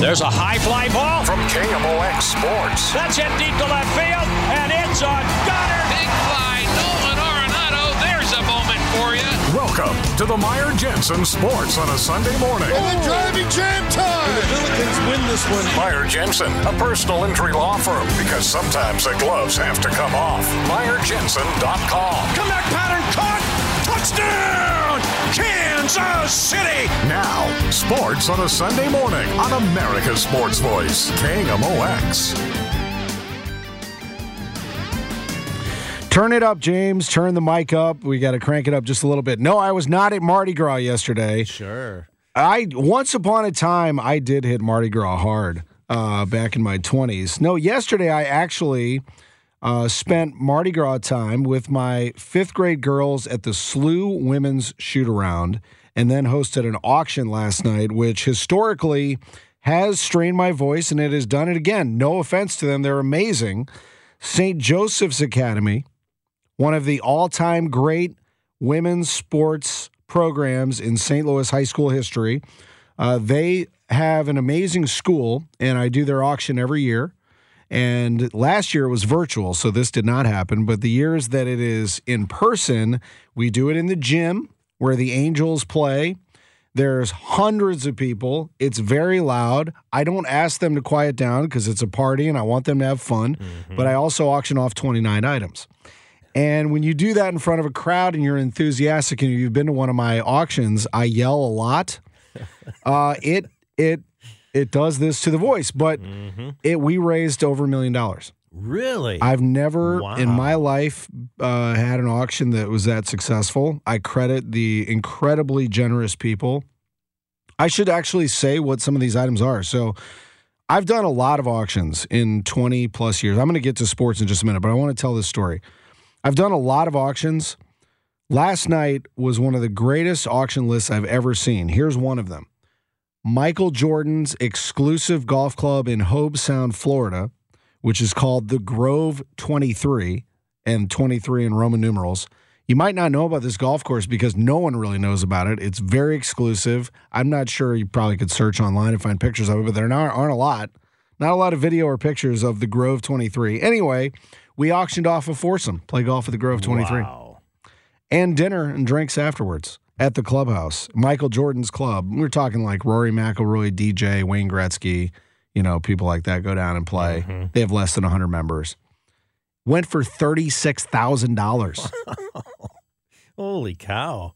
There's a high fly ball from KMOX Sports. That's hit deep to left field, and it's on Goddard. Big fly, Nolan Arenado. There's a moment for you. Welcome to the Meyer Jensen Sports on a Sunday morning. And the driving jam time. And the Billikens win this one. Meyer Jensen, a personal injury law firm, because sometimes the gloves have to come off. MeyerJensen.com. Comeback pattern caught. Touchdown, Kansas City. Now, sports on a Sunday morning on America's Sports Voice, KMOX. Turn it up, James. Turn the mic up. We got to crank it up just a little bit. No, I was not at Mardi Gras yesterday. Sure. I once upon a time I did hit Mardi Gras hard uh, back in my twenties. No, yesterday I actually uh, spent Mardi Gras time with my fifth grade girls at the SLU Women's Shoot Around, and then hosted an auction last night, which historically has strained my voice, and it has done it again. No offense to them, they're amazing. St. Joseph's Academy one of the all time great women's sports programs in St. Louis high school history. Uh, they have an amazing school, and I do their auction every year. And last year it was virtual, so this did not happen. But the years that it is in person, we do it in the gym where the Angels play. There's hundreds of people. It's very loud. I don't ask them to quiet down because it's a party and I want them to have fun. Mm-hmm. But I also auction off 29 items. And when you do that in front of a crowd and you're enthusiastic and you've been to one of my auctions, I yell a lot. Uh, it it it does this to the voice, but mm-hmm. it we raised over a million dollars. Really? I've never wow. in my life uh, had an auction that was that successful. I credit the incredibly generous people. I should actually say what some of these items are. So I've done a lot of auctions in 20 plus years. I'm going to get to sports in just a minute, but I want to tell this story. I've done a lot of auctions. Last night was one of the greatest auction lists I've ever seen. Here's one of them Michael Jordan's exclusive golf club in Hobe Sound, Florida, which is called the Grove 23 and 23 in Roman numerals. You might not know about this golf course because no one really knows about it. It's very exclusive. I'm not sure you probably could search online and find pictures of it, but there aren't a lot. Not a lot of video or pictures of the Grove 23. Anyway, we auctioned off a foursome, play golf at the Grove 23. Wow. And dinner and drinks afterwards at the clubhouse, Michael Jordan's club. We're talking like Rory McIlroy, DJ, Wayne Gretzky, you know, people like that go down and play. Mm-hmm. They have less than 100 members. Went for $36,000. Holy cow.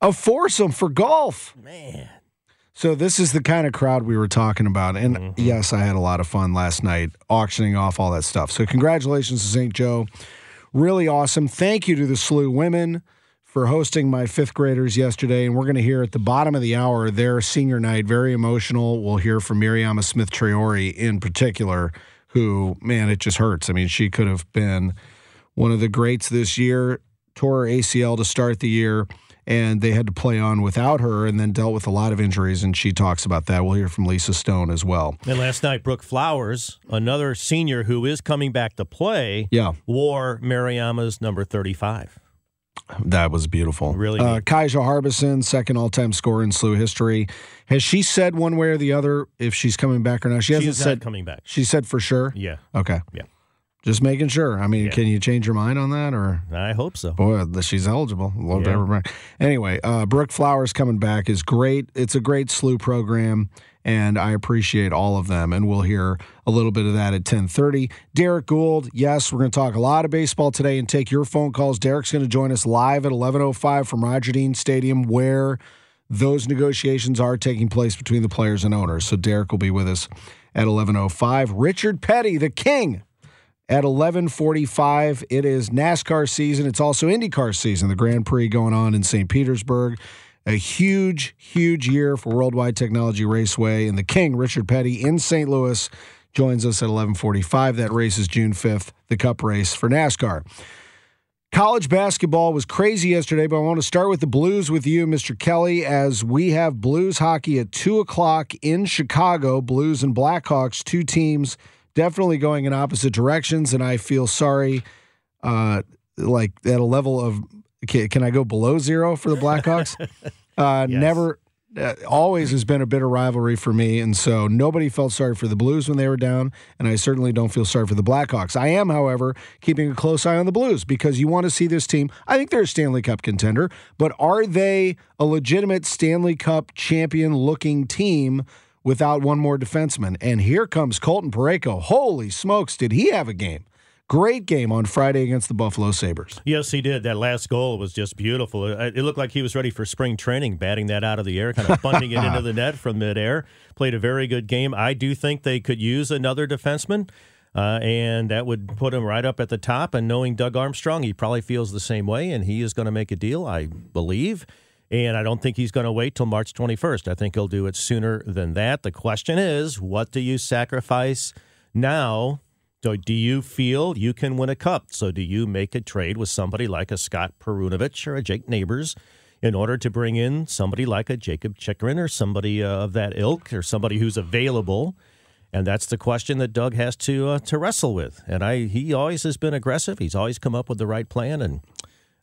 A foursome for golf. Man. So this is the kind of crowd we were talking about. And mm-hmm. yes, I had a lot of fun last night auctioning off all that stuff. So congratulations to St. Joe. Really awesome. Thank you to the SLU women for hosting my fifth graders yesterday. And we're going to hear at the bottom of the hour their senior night, very emotional. We'll hear from Mariama Smith Traore in particular, who, man, it just hurts. I mean, she could have been one of the greats this year, tore her ACL to start the year and they had to play on without her and then dealt with a lot of injuries and she talks about that we'll hear from lisa stone as well and last night brooke flowers another senior who is coming back to play yeah wore mariama's number 35 that was beautiful. Really? Uh, Kaija Harbison, second all time scorer in SLU history. Has she said one way or the other if she's coming back or not? She, hasn't she said coming back. She said for sure? Yeah. Okay. Yeah. Just making sure. I mean, Yeah. can you change your mind on that or? I hope so. Boy, she's eligible. Love to have her back. Anyway, uh, Brooke Flowers coming back is great. It's a great SLU program, and I appreciate all of them. And we'll hear a little bit of that at ten thirty. Derrick Goold, yes, we're going to talk a lot of baseball today and take your phone calls. Derrick's going to join us live at eleven oh five from Roger Dean Stadium, where those negotiations are taking place between the players and owners. So Derrick will be with us at eleven oh five. Richard Petty, the king at 11:45 it is NASCAR season it's also IndyCar season the Grand Prix going on in St. Petersburg a huge huge year for Worldwide Technology Raceway and the king Richard Petty in St. Louis joins us at 11:45 that race is June 5th the cup race for NASCAR College basketball was crazy yesterday, but I want to start with the Blues with you, Mr. Kelly, as we have Blues hockey at 2 o'clock in Chicago. Blues and Blackhawks, two teams definitely going in opposite directions, and I feel sorry, uh, like at a level of can, can I go below zero for the Blackhawks? uh, Yes. Never, uh, always has been a bitter rivalry for me, and so nobody felt sorry for the Blues when they were down, and I certainly don't feel sorry for the Blackhawks. I am, however, keeping a close eye on the Blues because you want to see this team. I think they're a Stanley Cup contender, but are they a legitimate Stanley Cup champion-looking team? Without one more defenseman. And here comes Colton Parayko. Holy smokes, did he have a game? Great game on Friday against the Buffalo Sabres. Yes, he did. That last goal was just beautiful. It, it looked like he was ready for spring training, batting that out of the air, kind of bunting it into the net from midair. Played a very good game. I do think they could use another defenseman, uh, and that would put him right up at the top. And knowing Doug Armstrong, he probably feels the same way, and he is going to make a deal, I believe. And I don't think he's going to wait till March 21st. I think he'll do it sooner than that. The question is, what do you sacrifice now do you feel you can win a cup? So do you make a trade with somebody like a Scott Perunovich or a Jake Neighbors in order to bring in somebody like a Jakob Chychrun or somebody uh, of that ilk or somebody who's available? And that's the question that Doug has to uh, to wrestle with. And I he always has been aggressive. He's always come up with the right plan, and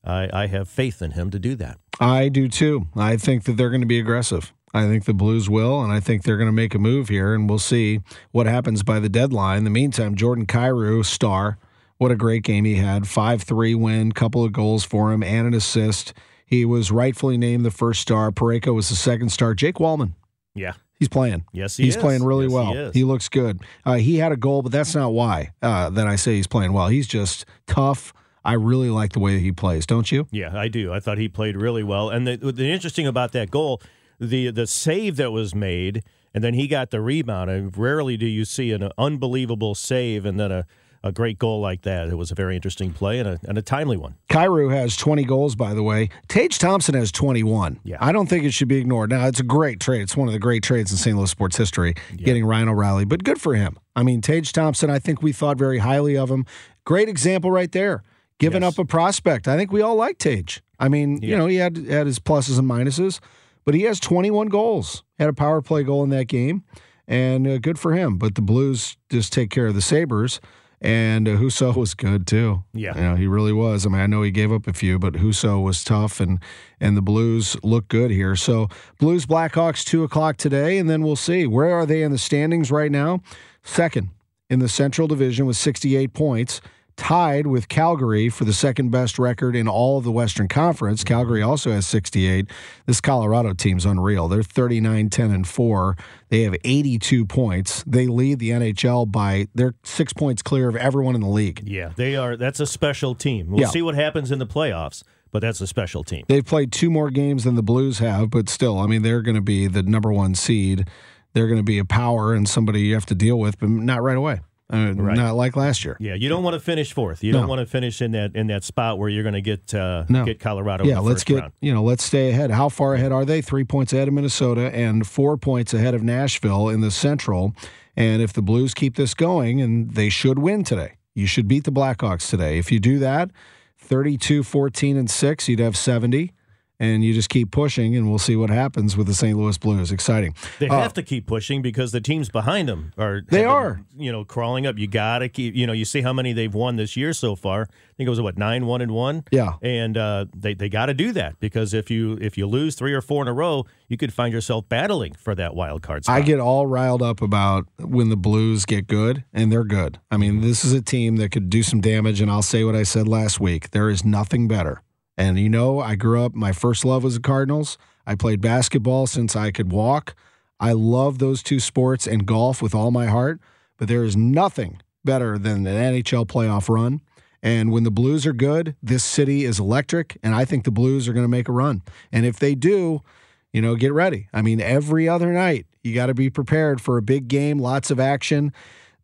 I, I have faith in him to do that. I do too. I think that they're going to be aggressive. I think the Blues will, and I think they're going to make a move here, and we'll see what happens by the deadline. In the meantime, Jordan Kyrou, star, what a great game he had. 5 3 win, couple of goals for him, and an assist. He was rightfully named the first star. Parayko was the second star. Jake Walman, Yeah. he's playing. Yes, he he's is. playing really Yes, he well. is. looks good. Uh, he had a goal, but that's not why uh, that I say he's playing well. He's just tough. I really like the way that he plays, don't you? Yeah, I do. I thought he played really well. And the, the interesting about that goal, the the save that was made, and then he got the rebound. And rarely do you see an unbelievable save and then a, a great goal like that. It was a very interesting play and a, and a timely one. Kyrou has 20 goals, by the way. Tage Thompson has 21. Yeah. I don't think it should be ignored. Now, it's a great trade. It's one of the great trades in St. Louis sports history, getting Ryan O'Reilly, but good for him. I mean, Tage Thompson, I think we thought very highly of him. Great example right there. Giving Yes. up a prospect. I think we all like Tage. I mean, you know, he had, had his pluses and minuses, but he has 21 goals. Had a power play goal in that game, and uh, good for him. But the Blues just take care of the Sabres. And uh, Husso was good too. Yeah. You know, he really was. I mean, I know he gave up a few, but Husso was tough, and and the Blues look good here. So Blues Blackhawks two o'clock today, and then we'll see where are they in the standings right now. Second in the Central Division with sixty eight points. Tied with Calgary for the second best record in all of the Western Conference. Mm-hmm. Calgary also has 68. This Colorado team's unreal. They're 39, 10, and 4. They have 82 points. They lead the NHL by, they're six points clear of everyone in the league. Yeah, they are. That's a special team. We'll Yeah. see what happens in the playoffs, but that's a special team. They've played two more games than the Blues have, but still, I mean, they're going to be the number one seed. They're going to be a power and somebody you have to deal with, but not right away. Uh, Right. Not like last year. Yeah, you don't want to finish fourth. You No. don't want to finish in that in that spot where you're going to get uh, No. get Colorado. yeah, in the let's first get round. you know, let's stay ahead. How far ahead are they? Three points ahead of Minnesota and four points ahead of Nashville in the Central. And if the Blues keep this going, and they should win today, you should beat the Blackhawks today. If you do that, 32, 14, and six, you'd have 70. And you just keep pushing, and we'll see what happens with the St. Louis Blues. Exciting. They Uh, have to keep pushing because the teams behind them are They been, are. you know crawling up. You got to keep you know you see how many they've won this year so far. I think it was what nine one and one. Yeah. and uh, they they got to do that because if you if you lose three or four in a row, you could find yourself battling for that wild card spot. I get all riled up about when the Blues get good, and they're good. I mean, this is a team that could do some damage, and I'll say what I said last week. There is nothing better. And you know, I grew up, my first love was the Cardinals. I played basketball since I could walk. I love those two sports and golf with all my heart, but there is nothing better than an NHL playoff run. And when the Blues are good, this city is electric, and I think the Blues are going to make a run. And if they do, you know, get ready. I mean, every other night, you got to be prepared for a big game, lots of action.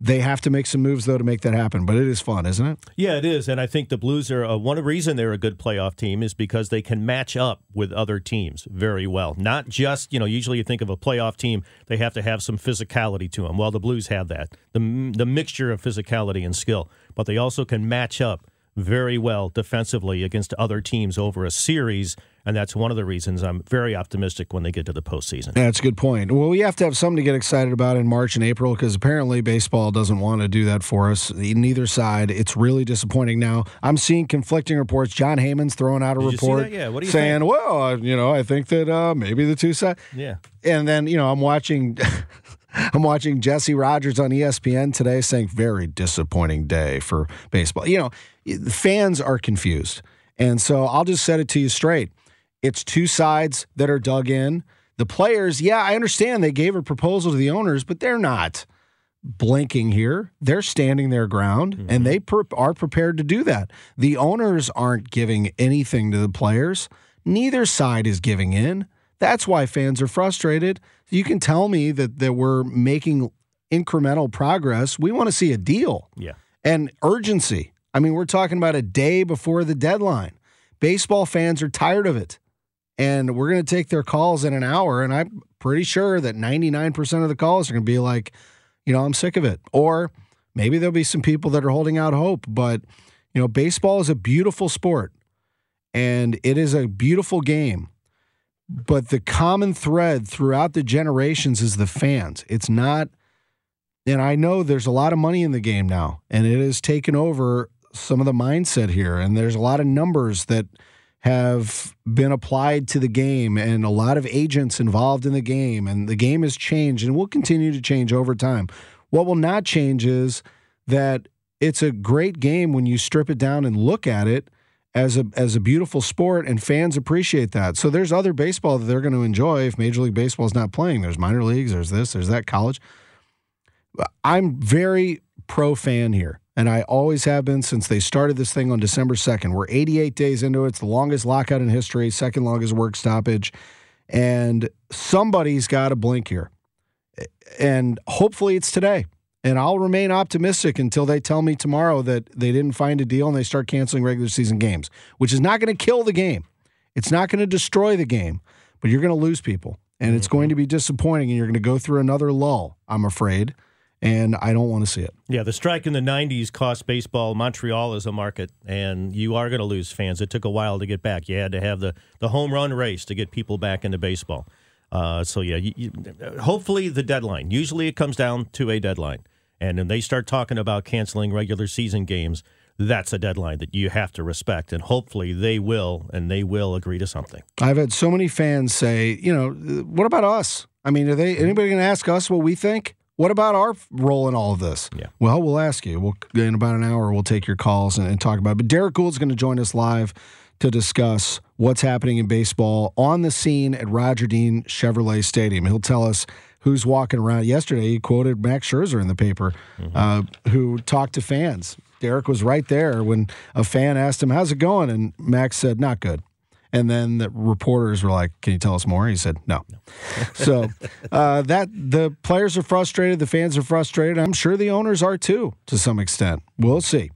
They have to make some moves, though, to make that happen. But it is fun, isn't it? Yeah, it is, and I think the Blues are uh, one reason they're a good playoff team is because they can match up with other teams very well. Not just you know, usually you think of a playoff team, they have to have some physicality to them. Well, the Blues have that the the mixture of physicality and skill, but they also can match up very well defensively against other teams over a series, and that's one of the reasons I'm very optimistic when they get to the postseason. That's a good point. Well, we have to have something to get excited about in March and April because apparently baseball doesn't want to do that for us. Neither side. It's really disappointing now. I'm seeing conflicting reports. Jon Heyman's throwing out a Did report? Yeah, what do you saying, think? well, you know, I think that uh, maybe the two sides. Yeah. And then, you know, I'm watching I'm watching Jesse Rogers on ESPN today saying very disappointing day for baseball. You know, fans are confused. And so I'll just set it to you straight. It's two sides that are dug in. The players, yeah, I understand they gave a proposal to the owners, but they're not blinking here. They're standing their ground and mm-hmm. they per- are prepared to do that. The owners aren't giving anything to the players. Neither side is giving in. That's why fans are frustrated. You can tell me that, that we're making incremental progress. We want to see a deal Yeah. and urgency. I mean, we're talking about a day before the deadline. Baseball fans are tired of it. And we're going to take their calls in an hour. And I'm pretty sure that 99% of the calls are going to be like, you know, I'm sick of it. Or maybe there'll be some people that are holding out hope. But, you know, baseball is a beautiful sport and it is a beautiful game. But the common thread throughout the generations is the fans. It's not and I know there's a lot of money in the game now, and it has taken over some of the mindset here. And there's a lot of numbers that have been applied to the game, and a lot of agents involved in the game. And the game has changed and will continue to change over time. What will not change is that it's a great game when you strip it down and look at it as a as a beautiful sport, and fans appreciate that. So there's other baseball that they're going to enjoy if Major League Baseball is not playing. There's minor leagues, there's this, there's that, college. I'm very pro fan here, and I always have been since they started this thing on December 2nd. We're 88 days into it. It's the longest lockout in history, second longest work stoppage, and somebody's got to blink here. And hopefully it's today. And I'll remain optimistic until they tell me tomorrow that they didn't find a deal and they start canceling regular season games, which is not going to kill the game. It's not going to destroy the game, but you're going to lose people. And it's going to be disappointing, and you're going to go through another lull, I'm afraid. And I don't want to see it. Yeah, the strike in the 90s cost baseball Montreal as a market, and you are going to lose fans. It took a while to get back. You had to have the, the home run race to get people back into baseball. Uh, so, yeah, you, you, hopefully the deadline. Usually it comes down to a deadline. And when they start talking about canceling regular season games, that's a deadline that you have to respect. And hopefully they will, and they will agree to something. I've had so many fans say, you know, what about us? I mean, are they anybody going to ask us what we think? What about our role in all of this? Yeah. Well, we'll ask you. We'll in about an hour. We'll take your calls and, and talk about it. But Derrick Goold's going to join us live to discuss what's happening in baseball on the scene at Roger Dean Chevrolet Stadium. He'll tell us who's walking around. Yesterday, he quoted Max Scherzer in the paper, uh, who talked to fans. Derrick was right there when a fan asked him, "How's it going?" and Max said, "Not good." And then the reporters were like, "Can you tell us more?" He said, "No." so uh, that the players are frustrated, the fans are frustrated. I'm sure the owners are too, to some extent. We'll see.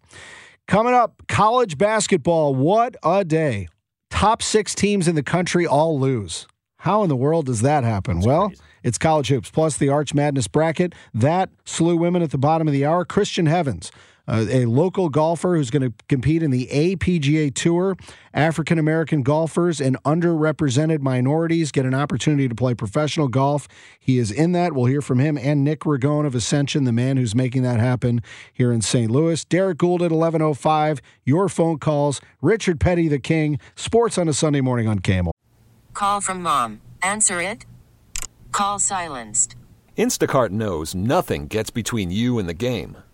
Coming up, college basketball. What a day! Top six teams in the country all lose. How in the world does that happen? well, it's college hoops plus the Arch Madness bracket. That SLU women at the bottom of the hour. Christian Heavens uh, a local golfer who's going to compete in the APGA Tour. African American golfers and underrepresented minorities get an opportunity to play professional golf. He is in that. We'll hear from him and Nick Ragone of Ascension, the man who's making that happen here in St. Louis. Derrick Goold at 11:05. Your phone calls. Richard Petty, the King. Sports on a Sunday morning on KMOX. Call from mom. Answer it. Call silenced. Instacart knows nothing gets between you and the game.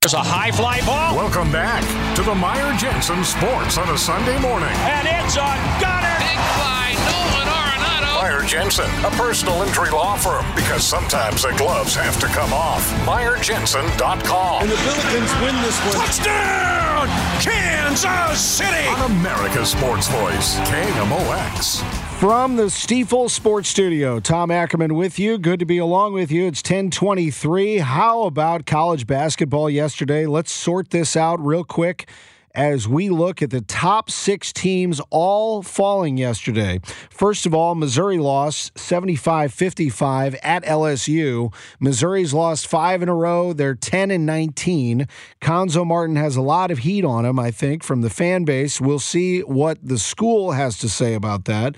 There's a high fly ball. Welcome back to the Meyer Jensen Sports on a Sunday morning. And it's a gunner. Big fly, Nolan Arenado. Meyer Jensen, a personal injury law firm, because sometimes the gloves have to come off. MeyerJensen.com. And the Billikens win this one. Touchdown! Kansas City! On America's Sports Voice, KMOX. From the Stifel Sports Studio, Tom Ackerman with you. Good to be along with you. It's 1023. How about college basketball yesterday? Let's sort this out real quick as we look at the top six teams all falling yesterday. First of all, Missouri lost 75 55 at LSU. Missouri's lost five in a row. They're 10 and 19. Cuonzo Martin has a lot of heat on him, I think, from the fan base. We'll see what the school has to say about that.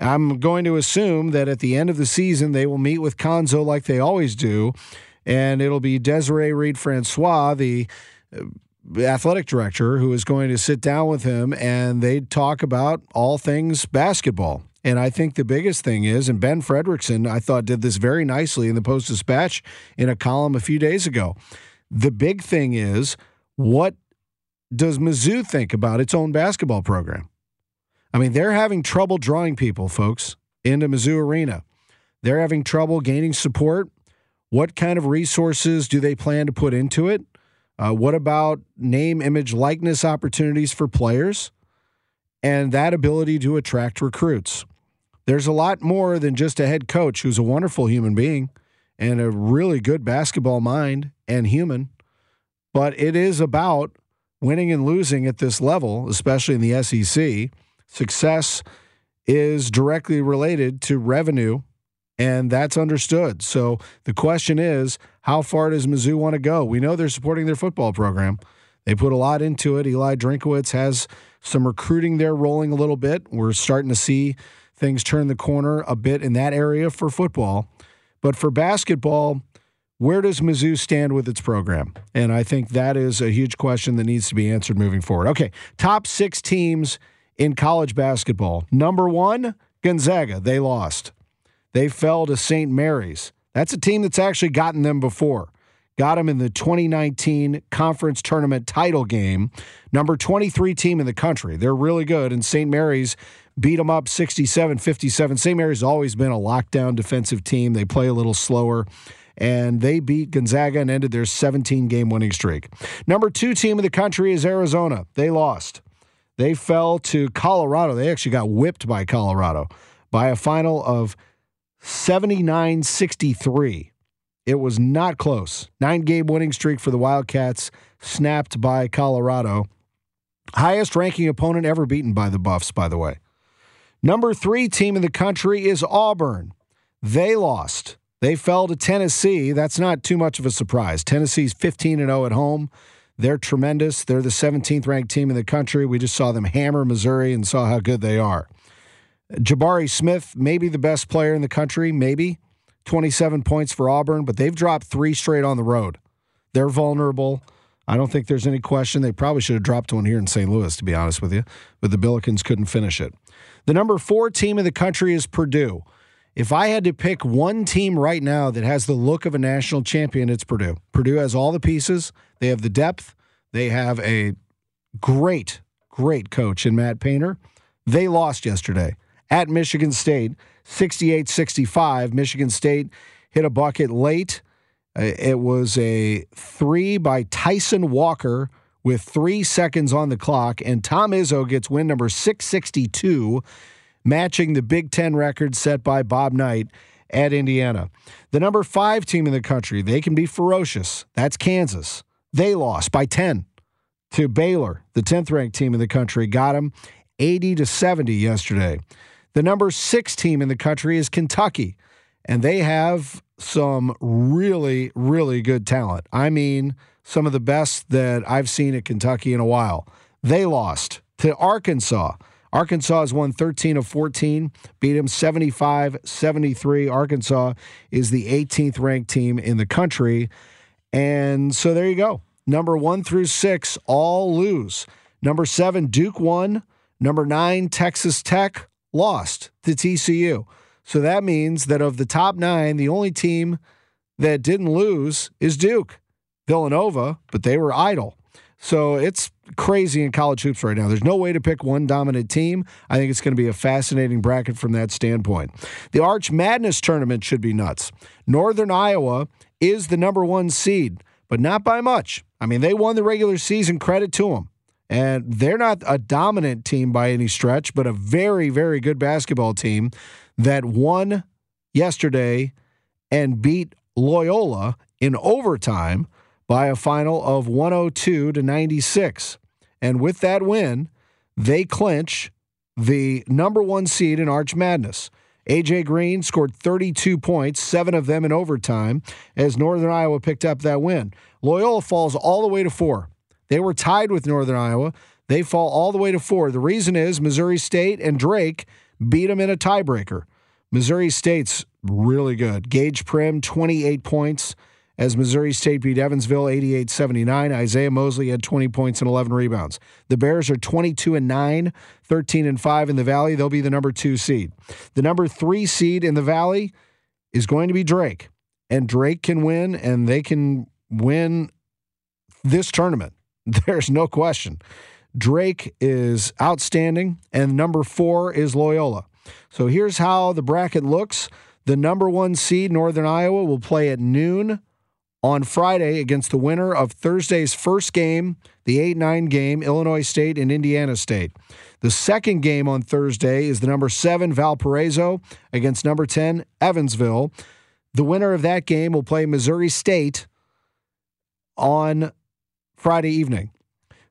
I'm going to assume that at the end of the season, they will meet with Cuonzo like they always do, and it'll be Desiree Reed Francois, the uh, athletic director, who is going to sit down with him and they talk about all things basketball. And I think the biggest thing is, and Ben Frederickson, I thought, did this very nicely in the Post Dispatch in a column a few days ago. The big thing is, what does Mizzou think about its own basketball program? I mean, they're having trouble drawing people, folks, into Mizzou Arena. They're having trouble gaining support. What kind of resources do they plan to put into it? Uh, what about name, image, likeness opportunities for players and that ability to attract recruits? There's a lot more than just a head coach who's a wonderful human being and a really good basketball mind and human, but it is about winning and losing at this level, especially in the SEC. Success is directly related to revenue, and that's understood. So the question is, how far does Mizzou want to go? We know they're supporting their football program. They put a lot into it. Eli Drinkwitz has some recruiting there rolling a little bit. We're starting to see things turn the corner a bit in that area for football. But for basketball, where does Mizzou stand with its program? And I think that is a huge question that needs to be answered moving forward. Okay, top six teams in college basketball. Number one, Gonzaga. They lost. They fell to St. Mary's. That's a team that's actually gotten them before. Got them in the 2019 conference tournament title game. Number 23 team in the country. They're really good. And St. Mary's beat them up 67 57. St. Mary's always been a lockdown defensive team. They play a little slower. And they beat Gonzaga and ended their 17 game winning streak. Number two team in the country is Arizona. They lost. They fell to Colorado. They actually got whipped by Colorado by a final of 79 63. It was not close. Nine game winning streak for the Wildcats, snapped by Colorado. Highest ranking opponent ever beaten by the Buffs, by the way. Number three team in the country is Auburn. They lost. They fell to Tennessee. That's not too much of a surprise. Tennessee's 15 and 0 at home. They're tremendous. They're the 17th ranked team in the country. We just saw them hammer Missouri and saw how good they are. Jabari Smith, maybe the best player in the country, maybe 27 points for Auburn, but they've dropped three straight on the road. They're vulnerable. I don't think there's any question. They probably should have dropped one here in St. Louis, to be honest with you, but the Billikens couldn't finish it. The number four team in the country is Purdue. If I had to pick one team right now that has the look of a national champion, it's Purdue. Purdue has all the pieces, they have the depth, they have a great, great coach in Matt Painter. They lost yesterday at Michigan State, 68 65. Michigan State hit a bucket late. Uh, it was a three by Tyson Walker with three seconds on the clock, and Tom Izzo gets win number 662, matching the Big Ten record set by Bob Knight at Indiana. The number five team in the country, they can be ferocious. That's Kansas. They lost by 10 to Baylor, the 10th ranked team in the country, got them 80 to 70 yesterday. The number six team in the country is Kentucky, and they have some really, really good talent. I mean, some of the best that I've seen at Kentucky in a while. They lost to Arkansas. Arkansas has won 13 of 14, beat them 75 73. Arkansas is the 18th ranked team in the country. And so there you go. Number one through six all lose. Number seven, Duke won. Number nine, Texas Tech lost to TCU. So that means that of the top nine, the only team that didn't lose is Duke. Villanova, but they were idle. So it's crazy in college hoops right now. There's no way to pick one dominant team. I think it's going to be a fascinating bracket from that standpoint. The Arch Madness tournament should be nuts. Northern Iowa is the number one seed, but not by much. I mean, they won the regular season, credit to them. And they're not a dominant team by any stretch, but a very, very good basketball team that won yesterday and beat Loyola in overtime by a final of 102 to 96. And with that win, they clinch the number one seed in Arch Madness. AJ Green scored 32 points, seven of them in overtime, as Northern Iowa picked up that win. Loyola falls all the way to four. They were tied with Northern Iowa. They fall all the way to four. The reason is Missouri State and Drake beat them in a tiebreaker. Missouri State's really good. Gaige Prim, 28 points as Missouri State beat Evansville 88 79. Isaiah Mosley had 20 points and 11 rebounds. The Bears are 22 and 9, 13 and 5 in the Valley. They'll be the number two seed. The number three seed in the Valley is going to be Drake. And Drake can win, and they can win this tournament. There's no question. Drake is outstanding, and number four is Loyola. So here's how the bracket looks. The number one seed, Northern Iowa, will play at noon on Friday against the winner of Thursday's first game, the 8 9 game, Illinois State and Indiana State. The second game on Thursday is the number seven, Valparaiso, against number 10, Evansville. The winner of that game will play Missouri State on Friday evening.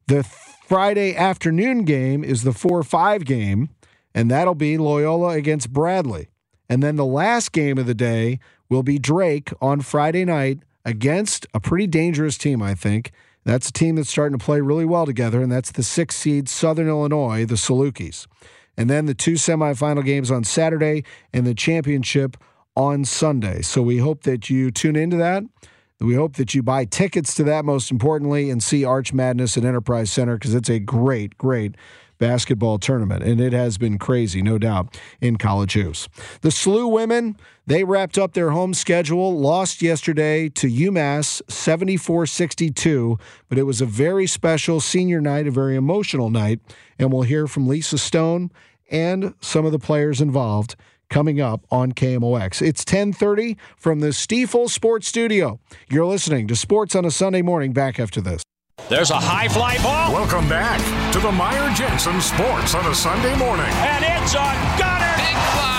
The Friday afternoon game is the 4 5 game, and that'll be Loyola against Bradley. And then the last game of the day will be Drake on Friday night against a pretty dangerous team, I think. That's a team that's starting to play really well together, and that's the six seed Southern Illinois, the Salukis. And then the two semifinal games on Saturday and the championship on Sunday. So we hope that you tune into that. We hope that you buy tickets to that, most importantly, and see Arch Madness at Enterprise Center because it's a great, great basketball tournament, and it has been crazy, no doubt, in college hoops. The SLU women, they wrapped up their home schedule, lost yesterday to UMass 74 62, but it was a very special senior night, a very emotional night, and we'll hear from Lisa Stone and some of the players involved coming up on KMOX. It's 10:30 from the Stifel Sports Studio. You're listening to Sports on a Sunday morning back after this. There's a high fly ball. Welcome back to the Meyer Jensen Sports on a Sunday morning. And it's on Goddard. Big fly, Nolan Arenado.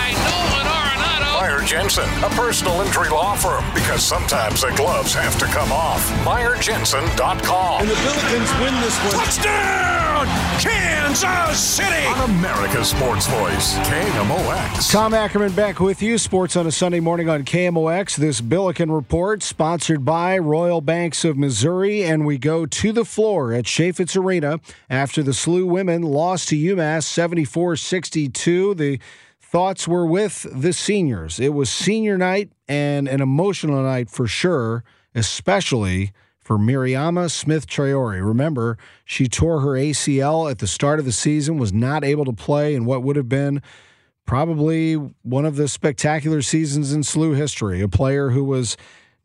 Meyer Jensen, a personal injury law firm, because sometimes the gloves have to come off. MeyerJensen.com. And the Billikens win this one. Touchdown! Kansas City on America's Sports Voice, KMOX. Tom Ackerman back with you. Sports on a Sunday morning on KMOX. This Billiken Report sponsored by Royal Banks of Missouri. And we go to the floor at Chaifetz Arena after the SLU women lost to UMass 74 62. The thoughts were with the seniors. It was senior night and an emotional night for sure, especially for Mariama Smith Traore. Remember, she tore her ACL at the start of the season, was not able to play in what would have been probably one of the spectacular seasons in SLU history. A player who was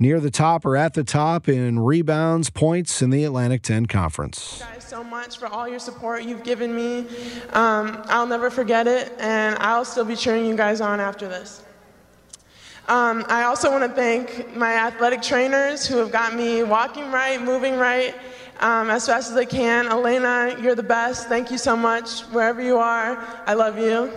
near the top or at the top in rebounds, points in the Atlantic 10 Conference. Thank you guys so much for all your support you've given me. Um, I'll never forget it, and I'll still be cheering you guys on after this. Um, I also want to thank my athletic trainers who have got me walking right, moving right, um, as fast as I can. Elena, you're the best. Thank you so much. Wherever you are, I love you.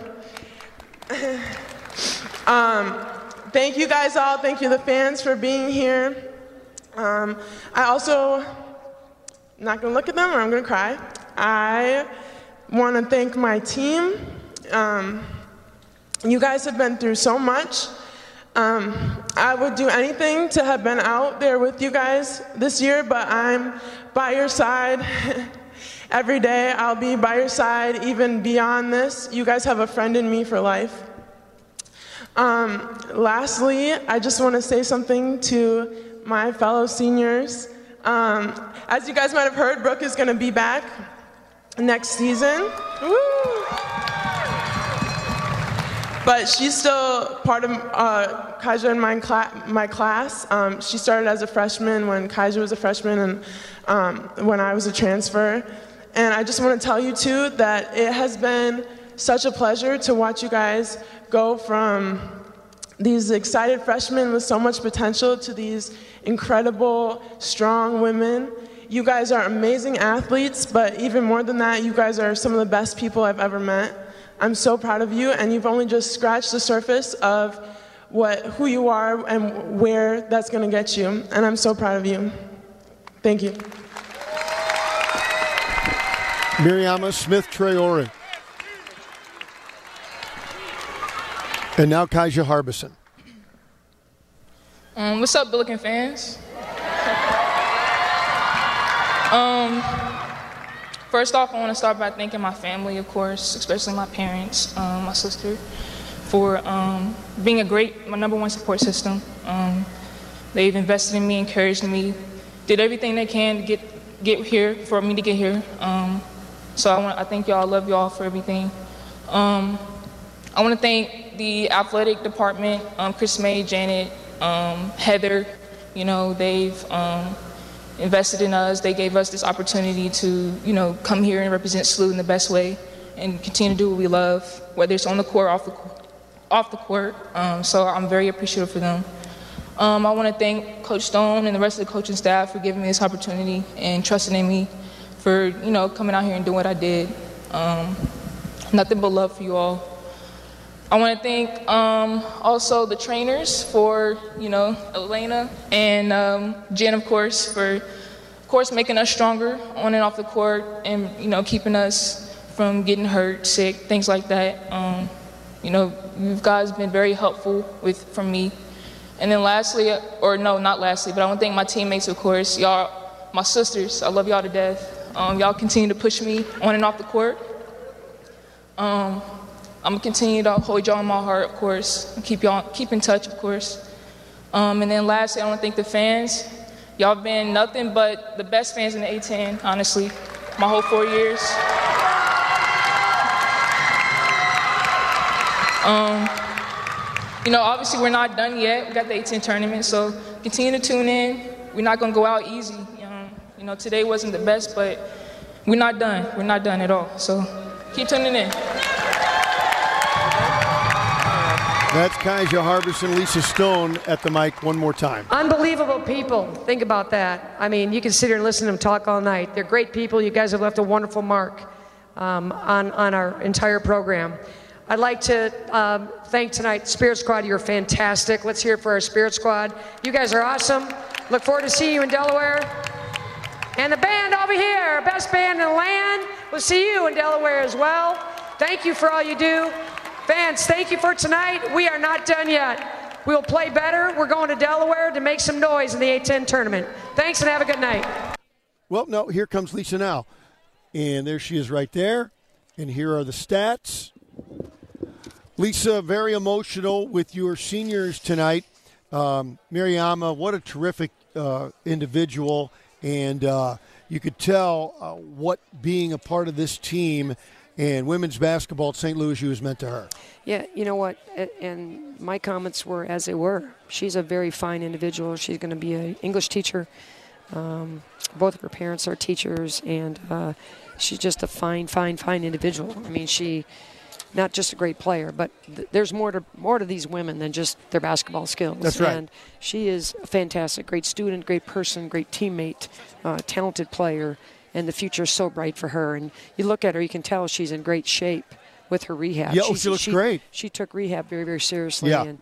um, thank you guys all. Thank you, the fans, for being here. Um, I also, not gonna look at them or I'm gonna cry. I want to thank my team. Um, you guys have been through so much. Um, I would do anything to have been out there with you guys this year, but I'm by your side every day. I'll be by your side even beyond this. You guys have a friend in me for life. Um, lastly, I just want to say something to my fellow seniors. Um, as you guys might have heard, Brooke is going to be back next season. Woo! But she's still part of uh, Kaija and my, cla- my class. Um, she started as a freshman when Kaija was a freshman and um, when I was a transfer. And I just want to tell you, too, that it has been such a pleasure to watch you guys go from these excited freshmen with so much potential to these incredible, strong women. You guys are amazing athletes, but even more than that, you guys are some of the best people I've ever met. I'm so proud of you, and you've only just scratched the surface of what, who you are and where that's going to get you. And I'm so proud of you. Thank you. Mariama Smith Traore. And now Kaija Harbison. Um, what's up, Billiken fans? um, first off, I want to start by thanking my family, of course, especially my parents, um, my sister, for um, being a great, my number one support system. Um, they've invested in me, encouraged me, did everything they can to get get here for me to get here. Um, so I want, I thank y'all, love y'all for everything. I want to thank the athletic department, um, Chris May, Janet, um, Heather. You know, they've um, invested in us. They gave us this opportunity to, you know, come here and represent SLU in the best way and continue to do what we love, whether it's on the court off the, off the court. Um, so I'm very appreciative for them. Um, I want to thank Coach Stone and the rest of the coaching staff for giving me this opportunity and trusting in me for, you know, coming out here and doing what I did. Um, nothing but love for you all. I want to thank um, also the trainers for, you know, Elena and um, Jen, of course, for, of course, making us stronger on and off the court and, you know, keeping us from getting hurt, sick, things like that. Um, you know, you guys been very helpful with from me. And then lastly, or no, not lastly, but I want to thank my teammates, of course. Y'all, my sisters, I love y'all to death. Um, y'all continue to push me on and off the court. I'm gonna continue to hold y'all in my heart, of course, keep y'all keep in touch, of course. Um, and then lastly, I want to thank the fans. Y'all been nothing but the best fans in the A10, honestly, my whole four years. Um, you know, obviously we're not done yet. We got the A10 tournament, so continue to tune in. We're not gonna go out easy. Um, you know, today wasn't the best, but we're not done. We're not done at all. So keep tuning in. That's Kaija Harbison, Lisa Stone at the mic one more time. Unbelievable people. Think about that. I mean, you can sit here and listen to them talk all night. They're great people. You guys have left a wonderful mark um, on, on our entire program. I'd like to um, thank tonight Spirit Squad. You're fantastic. Let's hear it for our Spirit Squad. You guys are awesome. Look forward to seeing you in Delaware. And the band over here, best band in the land. We'll see you in Delaware as well. Thank you for all you do. Fans, thank you for tonight. We are not done yet. We'll play better. We're going to Delaware to make some noise in the A10 tournament. Thanks and have a good night. Well, no, here comes Lisa now. And there she is right there. And here are the stats. Lisa, very emotional with your seniors tonight. Um, Mariama, what a terrific uh, individual. And uh, you could tell uh, what being a part of this team and women's basketball at St. Louis U has meant to her. Yeah, you know what? And my comments were as they were. She's a very fine individual. She's going to be an English teacher. Um, both of her parents are teachers, and uh, she's just a fine, fine, fine individual. I mean, she not just a great player, but th- there's more to more to these women than just their basketball skills. That's right. And she is a fantastic, great student, great person, great teammate, uh, talented player, and the future is so bright for her. And you look at her, you can tell she's in great shape with her rehab. Yeah, oh, She's- she looks great. She took rehab very, very seriously. Yeah. And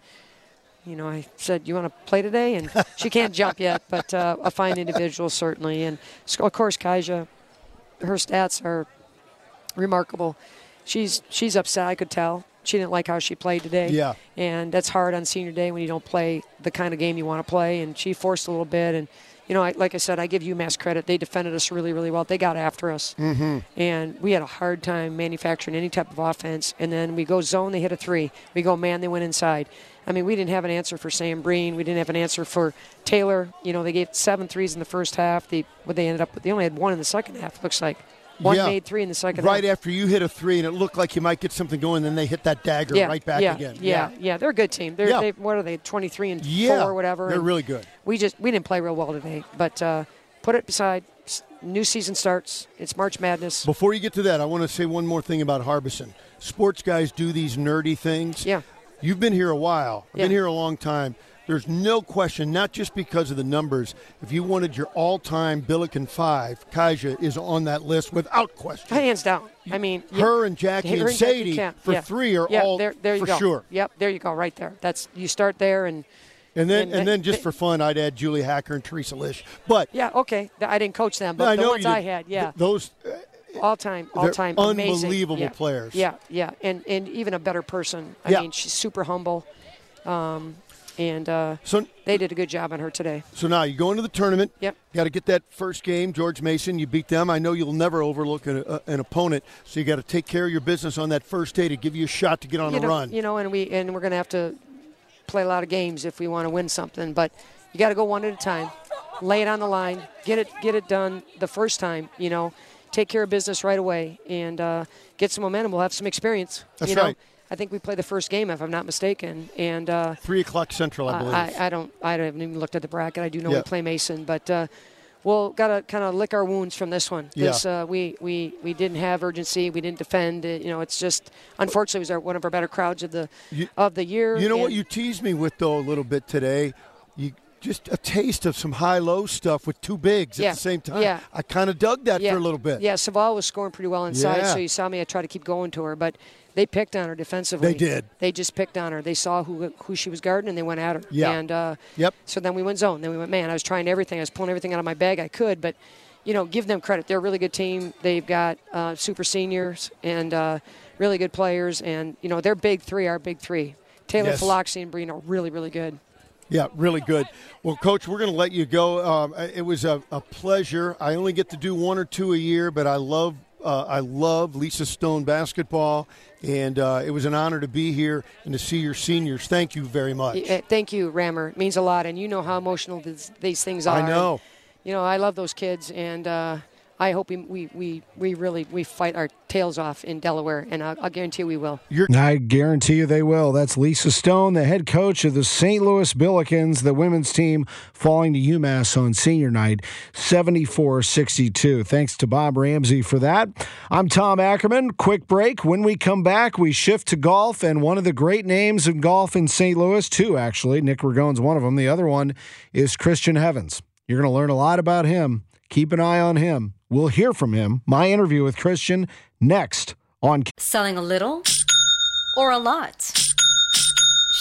you know, I said, "You want to play today?" And she can't jump yet, but uh, a fine individual certainly. And of course, Kaija, her stats are remarkable. She's she's upset. I could tell she didn't like how she played today. Yeah. and that's hard on senior day when you don't play the kind of game you want to play. And she forced a little bit. And you know, I, like I said, I give UMass credit. They defended us really, really well. They got after us, Mm-hmm. and we had a hard time manufacturing any type of offense. And then we go zone, they hit a three. We go man, they went inside. I mean, we didn't have an answer for Sam Breen. We didn't have an answer for Taylor. You know, they gave seven threes in the first half. They what they ended up with, they only had one in the second half. It looks like one Yeah. made three in the second Right half. after you hit a three and it looked like you might get something going, then they hit that dagger yeah, right back yeah, again. Yeah, yeah, they're a good team. They're Yeah. they, what are they? Twenty three and Yeah, four, or whatever. they're and really good. We just we didn't play real well today, but uh, put it beside. New season starts. It's March Madness. Before you get to that, I want to say one more thing about Harbison. Sports guys do these nerdy things. Yeah. You've been here a while. I've been here a long time. There's no question, not just because of the numbers. If you wanted your all-time Billiken five, Kaija is on that list without question. Hands down. I mean, Her and Jackie her and Jackie Sadie Kemp, for yeah. three are yeah, all there, there for go. sure. Yep, there you go, right there. That's you start there and And then, And- and, then, just for fun, I'd add Julie Hacker and Teresa Lish. But yeah, okay. I didn't coach them, but I the ones I had, yeah, Th- those all time, all time, unbelievable Yeah. players. Yeah, yeah, and and even a better person. I Yeah. mean, she's super humble, um, and uh, so they did a good job on her today. So now you go into the tournament. Yep. Got to get that first game, George Mason. You beat them. I know you'll never overlook an, a, an opponent, so you got to take care of your business on that first day to give you a shot to get on you a know, run. You know, and we and we're going to have to play a lot of games if we want to win something. But you got to go one at a time, lay it on the line, get it get it done the first time. You know, take care of business right away and uh, get some momentum. We'll have some experience. That's you know, right. I think we play the first game if I'm not mistaken, and uh, Three o'clock Central, I believe. I, I don't I haven't even looked at the bracket. I do know Yeah. we play Mason, but. Uh, We'll got to kind of lick our wounds from this one. Yeah. This, uh, we, we, we didn't have urgency. We didn't defend. It. You know, it's just unfortunately it was our, one of our better crowds of the You- of the year. You know what you teased me with though a little bit today. You just a taste of some high-low stuff with two bigs Yeah. at the same time. Yeah. I kind of dug that yeah. for a little bit. Yeah, Saval was scoring pretty well inside, so you saw me. I tried to keep going to her, but they picked on her defensively. They did. They just picked on her. They saw who who she was guarding, and they went at her. Yeah. And uh, Yep. So then we went zone. Then we went man. I was trying everything. I was pulling everything out of my bag I could, but you know, give them credit. They're a really good team. They've got uh, super seniors and uh, really good players, and you know, their big three are big three. Taylor Yes. And Breen are really, really good. Yeah, really good. Well, Coach, we're going to let you go. Um, it was a, a pleasure. I only get to do one or two a year, but I love uh, I love Lisa Stone basketball, and uh, it was an honor to be here and to see your seniors. Thank you very much. Uh, Thank you, Rammer. It means a lot, and you know how emotional this, these things are. I know. You know, I love those kids, and uh, I hope we, we, we, we really we fight our tails off in Delaware, and I'll, I'll guarantee we will. I guarantee you they will. That's Lisa Stone, the head coach of the St. Louis Billikens, the women's team falling to UMass on senior night, 74 62. Thanks to Bob Ramsey for that. I'm Tom Ackerman. Quick break. When we come back, we shift to golf, and one of the great names in golf in St. Louis, two actually. Nick Ragone's one of them. The other one is Christian Heavens. You're going to learn a lot about him. Keep an eye on him. We'll hear from him. My interview with Christian next on Selling a little or a lot?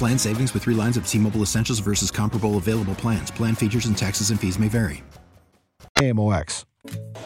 Plan savings with three lines of T Mobile Essentials versus comparable available plans. Plan features and taxes and fees may vary. AMOX.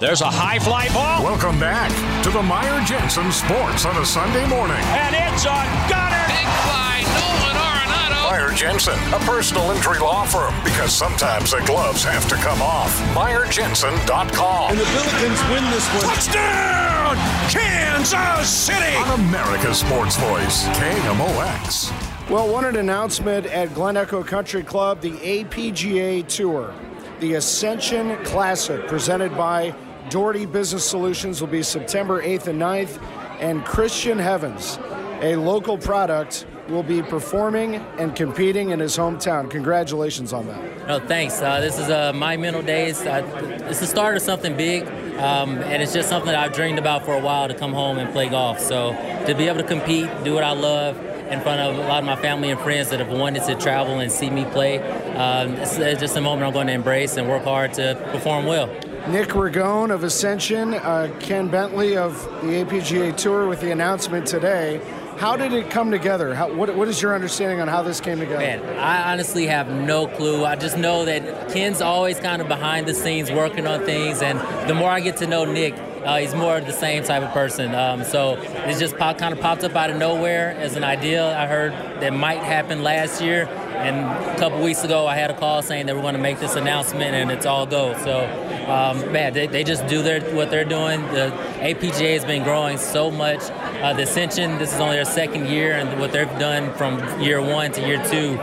There's a high fly ball. Welcome back to the Meyer Jensen Sports on a Sunday morning. And it's a gunner. Big fly, Nolan Arenado. Meyer Jensen, a personal injury law firm, because sometimes the gloves have to come off. MeyerJensen.com. And the Billikens win this one. Touchdown, Kansas City. On America's Sports Voice, KMOX. Well, what an announcement at Glen Echo Country Club, the APGA Tour. The Ascension Classic, presented by Doherty Business Solutions, will be September 8th and 9th. And Christian Heavens, a local product, will be performing and competing in his hometown. Congratulations on that. No, thanks. Uh, this is uh, my mental days. It's the start of something big, um, and it's just something that I've dreamed about for a while to come home and play golf. So to be able to compete, do what I love, in front of a lot of my family and friends that have wanted to travel and see me play. Um, it's, it's just a moment I'm going to embrace and work hard to perform well. Nick Ragone of Ascension, uh, Ken Bentley of the APGA Tour with the announcement today. How did it come together? How, what, what is your understanding on how this came together? Man, I honestly have no clue. I just know that Ken's always kind of behind the scenes working on things, and the more I get to know Nick, uh, he's more the same type of person. Um, so it just pop, kind of popped up out of nowhere as an idea I heard that might happen last year. And a couple weeks ago, I had a call saying they were going to make this announcement, and it's all go. So, um, man, they, they just do their what they're doing. The APGA has been growing so much. Uh, the Ascension, this is only their second year, and what they've done from year one to year two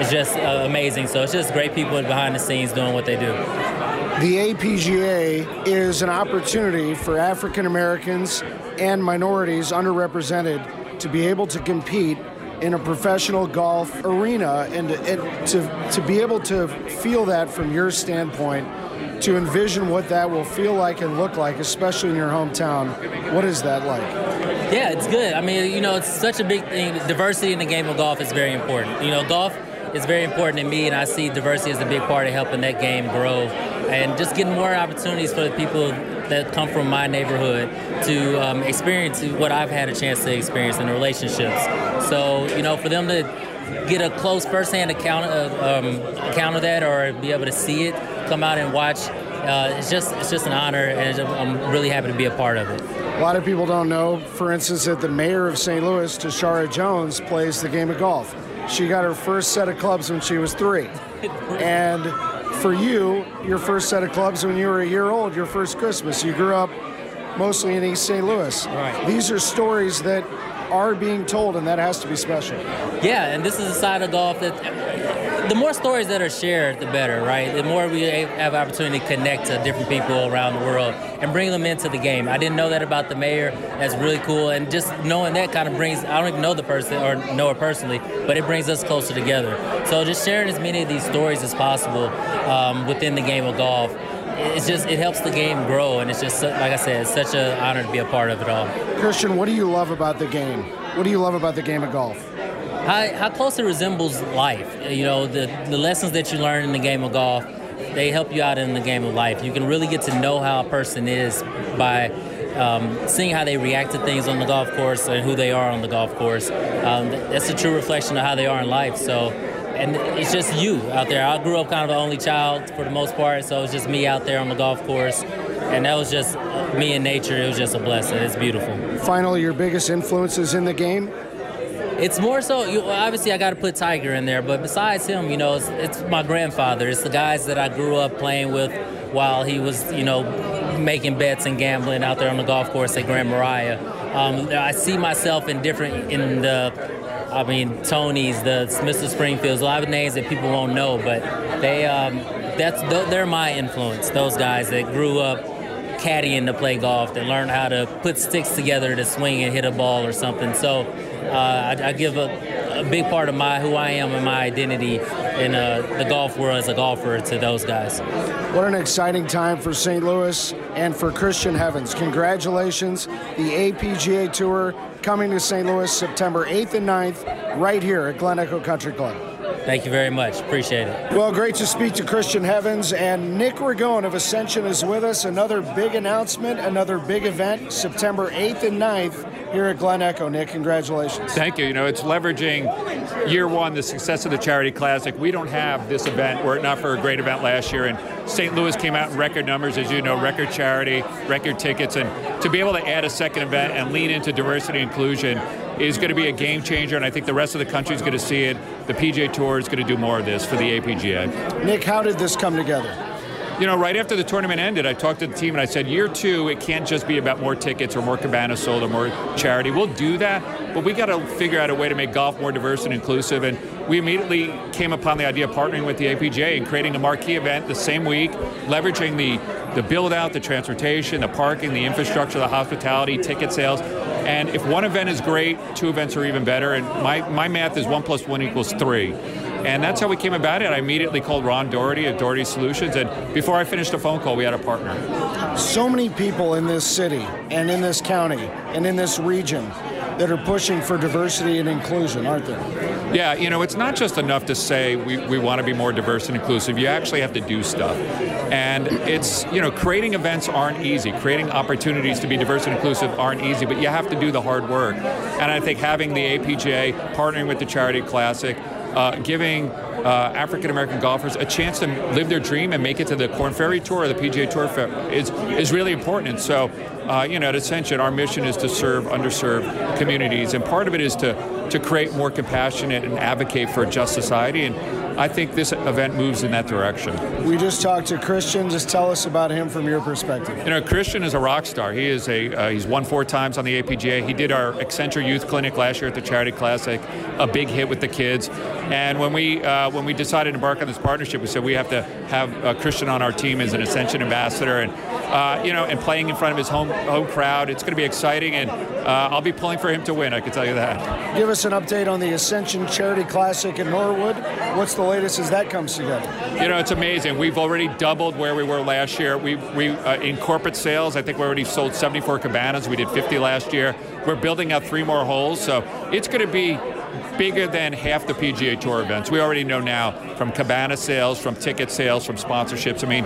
is just uh, amazing. So it's just great people behind the scenes doing what they do. The APGA is an opportunity for African Americans and minorities underrepresented to be able to compete in a professional golf arena and, to, to be able to feel that from your standpoint, to envision what that will feel like and look like, especially in your hometown. What is that like? Yeah, it's good. I mean, you know, it's such a big thing. Diversity in the game of golf is very important. You know, golf is very important to me, and I see diversity as a big part of helping that game grow and just getting more opportunities for the people that come from my neighborhood to um, experience what I've had a chance to experience in the relationships. So, you know, for them to get a close firsthand account, uh, um, account of that or be able to see it, come out and watch, uh, it's just it's just an honor, and I'm really happy to be a part of it. A lot of people don't know, for instance, that the mayor of St. Louis, Tishaura Jones, plays the game of golf. She got her first set of clubs when she was three. And for you, your first set of clubs when you were a year old, your first Christmas. You grew up mostly in East St. Louis. Right. These are stories that are being told, and that has to be special. Yeah, and this is a side of golf that the more stories that are shared, the better, right? The more we have opportunity to connect to different people around the world and bring them into the game. I didn't know that about the mayor. That's really cool, and just knowing that kind of brings. I don't even know the person or know her personally, but it brings us closer together. So just sharing as many of these stories as possible um, within the game of golf it's just it helps the game grow and it's just like i said it's such an honor to be a part of it all Christian, what do you love about the game? What do you love about the game of golf? How, how close it resembles life you know the, the lessons that you learn in the game of golf they help you out in the game of life you can really get to know how a person is by um, seeing how they react to things on the golf course and who they are on the golf course um, that's a true reflection of how they are in life so and it's just you out there. I grew up kind of an only child for the most part, so it was just me out there on the golf course, and that was just me in nature. It was just a blessing. It's beautiful. Finally, your biggest influences in the game? It's more so. You, obviously, I got to put Tiger in there, but besides him, you know, it's, it's my grandfather. It's the guys that I grew up playing with while he was, you know, making bets and gambling out there on the golf course at Grand Marais. Um, I see myself in different in the I mean, Tony's, the Mr. Springfields, a lot of names that people won't know, but they um, that's they're my influence. Those guys that grew up caddying to play golf, that learned how to put sticks together to swing and hit a ball or something. So uh, I, I, give a, a, big part of my who I am and my identity in uh, the golf world as a golfer to those guys. What an exciting time for St. Louis and for Christian Heavens. Congratulations. The APGA Tour coming to St. Louis September 8th and 9th right here at Glen Echo Country Club. Thank you very much. Appreciate it. Well, great to speak to Christian Heavens and Nick Ragone of Ascension is with us. Another big announcement, another big event, September 8th and 9th here at Glen Echo. Nick, congratulations. Thank you. You know, it's leveraging year one, the success of the Charity Classic. We don't have this event were it not for a great event last year. And St. Louis came out in record numbers, as you know, record charity, record tickets. And to be able to add a second event and lean into diversity and inclusion is going to be a game changer, and I think the rest of the country is going to see it. The PGA Tour is going to do more of this for the APGA. Nick, how did this come together? You know, right after the tournament ended, I talked to the team and I said, year two, it can't just be about more tickets or more cabanas sold or more charity. We'll do that, but we got to figure out a way to make golf more diverse and inclusive. And we immediately came upon the idea of partnering with the APGA and creating a marquee event the same week, leveraging the the build out, the transportation, the parking, the infrastructure, the hospitality, ticket sales. And if one event is great, two events are even better. And my, my math is one plus one equals three. And that's how we came about it. I immediately called Ron Doherty at Doherty Solutions, and before I finished the phone call, we had a partner. So many people in this city and in this county and in this region that are pushing for diversity and inclusion, aren't there? Yeah, you know, it's not just enough to say we, we want to be more diverse and inclusive. You actually have to do stuff. And it's, you know, creating events aren't easy. Creating opportunities to be diverse and inclusive aren't easy, but you have to do the hard work. And I think having the APGA partnering with the Charity Classic, uh, giving uh, African American golfers a chance to live their dream and make it to the Corn Ferry Tour or the PGA Tour is is really important. And so, uh, you know, at Ascension, our mission is to serve underserved communities, and part of it is to to create more compassionate and advocate for a just society. And I think this event moves in that direction. We just talked to Christian. Just tell us about him from your perspective. You know, Christian is a rock star. He is a uh, he's won four times on the APGA. He did our Ascension Youth Clinic last year at the Charity Classic, a big hit with the kids. And when we uh, when we decided to embark on this partnership, we said we have to have uh, Christian on our team as an Ascension ambassador, and uh, you know, and playing in front of his home home crowd. It's going to be exciting, and uh, I'll be pulling for him to win. I can tell you that. Give us an update on the Ascension Charity Classic in Norwood. What's the latest as that comes together? You know, it's amazing. We've already doubled where we were last year. We, we uh, in corporate sales, I think we already sold 74 cabanas. We did 50 last year. We're building out three more holes, so it's going to be bigger than half the PGA Tour events. We already know now from cabana sales, from ticket sales, from sponsorships. I mean,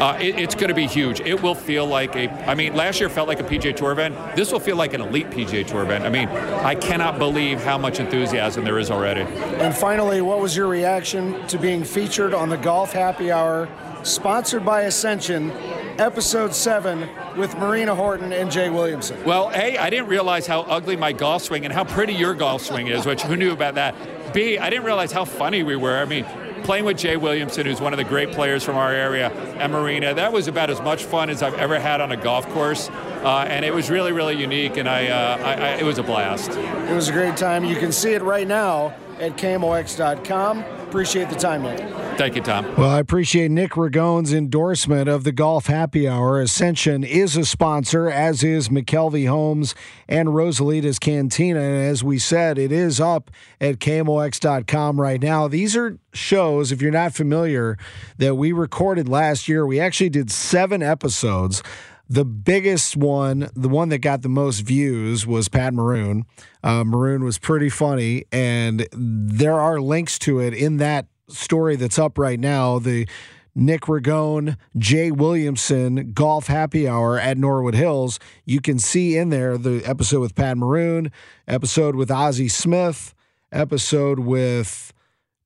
uh, it, it's going to be huge. It will feel like a. I mean, last year felt like a PGA Tour event. This will feel like an elite PGA Tour event. I mean, I cannot believe how much enthusiasm there is already. And finally, what was your reaction to being featured on the Golf Happy Hour, sponsored by Ascension, episode seven with Marina Horton and Jay Williamson? Well, A, I didn't realize how ugly my golf swing and how pretty your golf swing is, which who knew about that? B, I didn't realize how funny we were. I mean, playing with Jay Williamson, who's one of the great players from our area, and Marina, that was about as much fun as I've ever had on a golf course. Uh, and it was really, really unique, and I, uh, I, I, it was a blast. It was a great time. You can see it right now at KMOX.com. Appreciate the time, Nick. Thank you, Tom. Well, I appreciate Nick Ragone's endorsement of the Golf Happy Hour. Ascension is a sponsor, as is McKelvey Homes and Rosalita's Cantina. And as we said, it is up at KMOX.com right now. These are shows, if you're not familiar, that we recorded last year. We actually did seven episodes. The biggest one, the one that got the most views, was Pat Maroon. Uh, Maroon was pretty funny, and there are links to it in that story that's up right now. The Nick Ragone, Jay Williamson golf happy hour at Norwood Hills. You can see in there the episode with Pat Maroon, episode with Ozzie Smith, episode with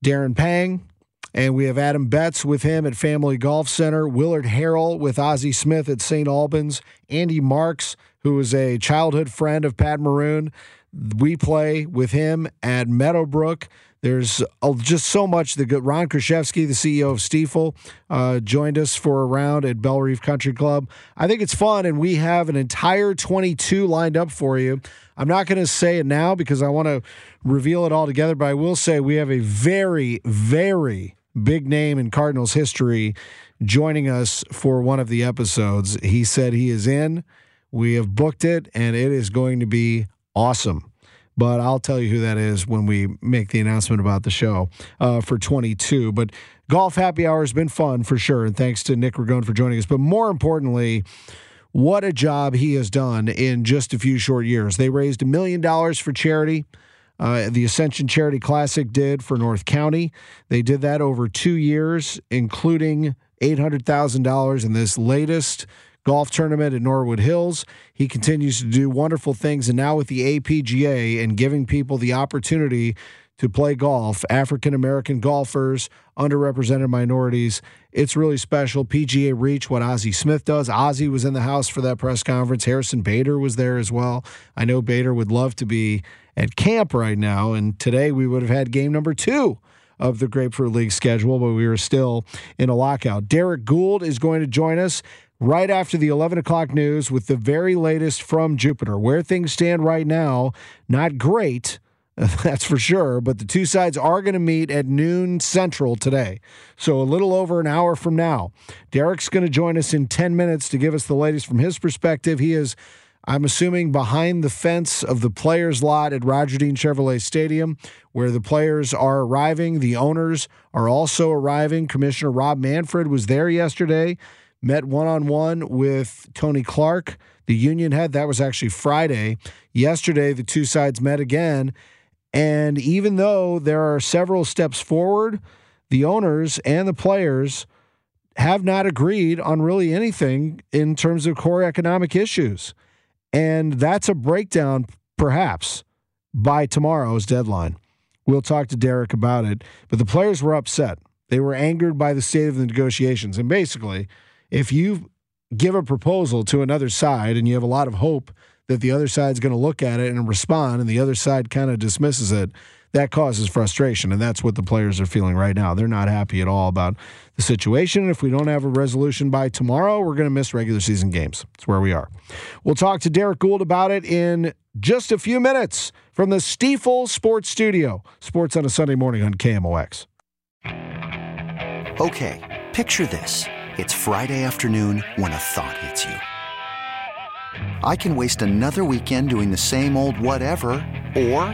Darren Pang, and we have Adam Betts with him at Family Golf Center, Willard Harrell with Ozzie Smith at St. Albans, Andy Marks, who is a childhood friend of Pat Maroon. We play with him at Meadowbrook. There's uh, just so much. The good Ron Kruszewski, the CEO of Stifel, uh, joined us for a round at Bellerive Country Club. I think it's fun, and we have an entire 22 lined up for you. I'm not going to say it now because I want to reveal it all together, but I will say we have a very, very big name in Cardinals history joining us for one of the episodes. He said he is in. We have booked it, and it is going to be awesome. But I'll tell you who that is when we make the announcement about the show uh, for 22. But Golf Happy Hour has been fun for sure. And thanks to Nick Ragone for joining us. But more importantly, what a job he has done in just a few short years. They raised a million dollars for charity. Uh, the Ascension Charity Classic did for North County. They did that over two years, including $800,000 in this latest golf tournament at Norwood Hills. He continues to do wonderful things. And now with the APGA and giving people the opportunity to play golf, African American golfers, underrepresented minorities, it's really special. PGA Reach, what Ozzie Smith does. Ozzie was in the house for that press conference. Harrison Bader was there as well. I know Bader would love to be at camp right now. And today we would have had game number two of the Grapefruit League schedule, but we were still in a lockout. Derrick Goold is going to join us right after the 11 o'clock news with the very latest from Jupiter. Where things stand right now, not great. That's for sure. But the two sides are going to meet at noon central today. So a little over an hour from now. Derrick's going to join us in 10 minutes to give us the latest from his perspective. He is I'm assuming behind the fence of the players' lot at Roger Dean Chevrolet Stadium, where the players are arriving. The owners are also arriving. Commissioner Rob Manfred was there yesterday, met one on one with Tony Clark, the union head. That was actually Friday. Yesterday, the two sides met again. And even though there are several steps forward, the owners and the players have not agreed on really anything in terms of core economic issues. And that's a breakdown, perhaps, by tomorrow's deadline. We'll talk to Derrick about it. But the players were upset. They were angered by the state of the negotiations. And basically, if you give a proposal to another side and you have a lot of hope that the other side's going to look at it and respond, and the other side kind of dismisses it, that causes frustration. And that's what the players are feeling right now. They're not happy at all about the situation. If we don't have a resolution by tomorrow, we're going to miss regular season games. That's where we are. We'll talk to Derrick Goold about it in just a few minutes from the Stifel Sports Studio. Sports on a Sunday morning on KMOX. Okay, picture this. It's Friday afternoon when a thought hits you. I can waste another weekend doing the same old whatever, or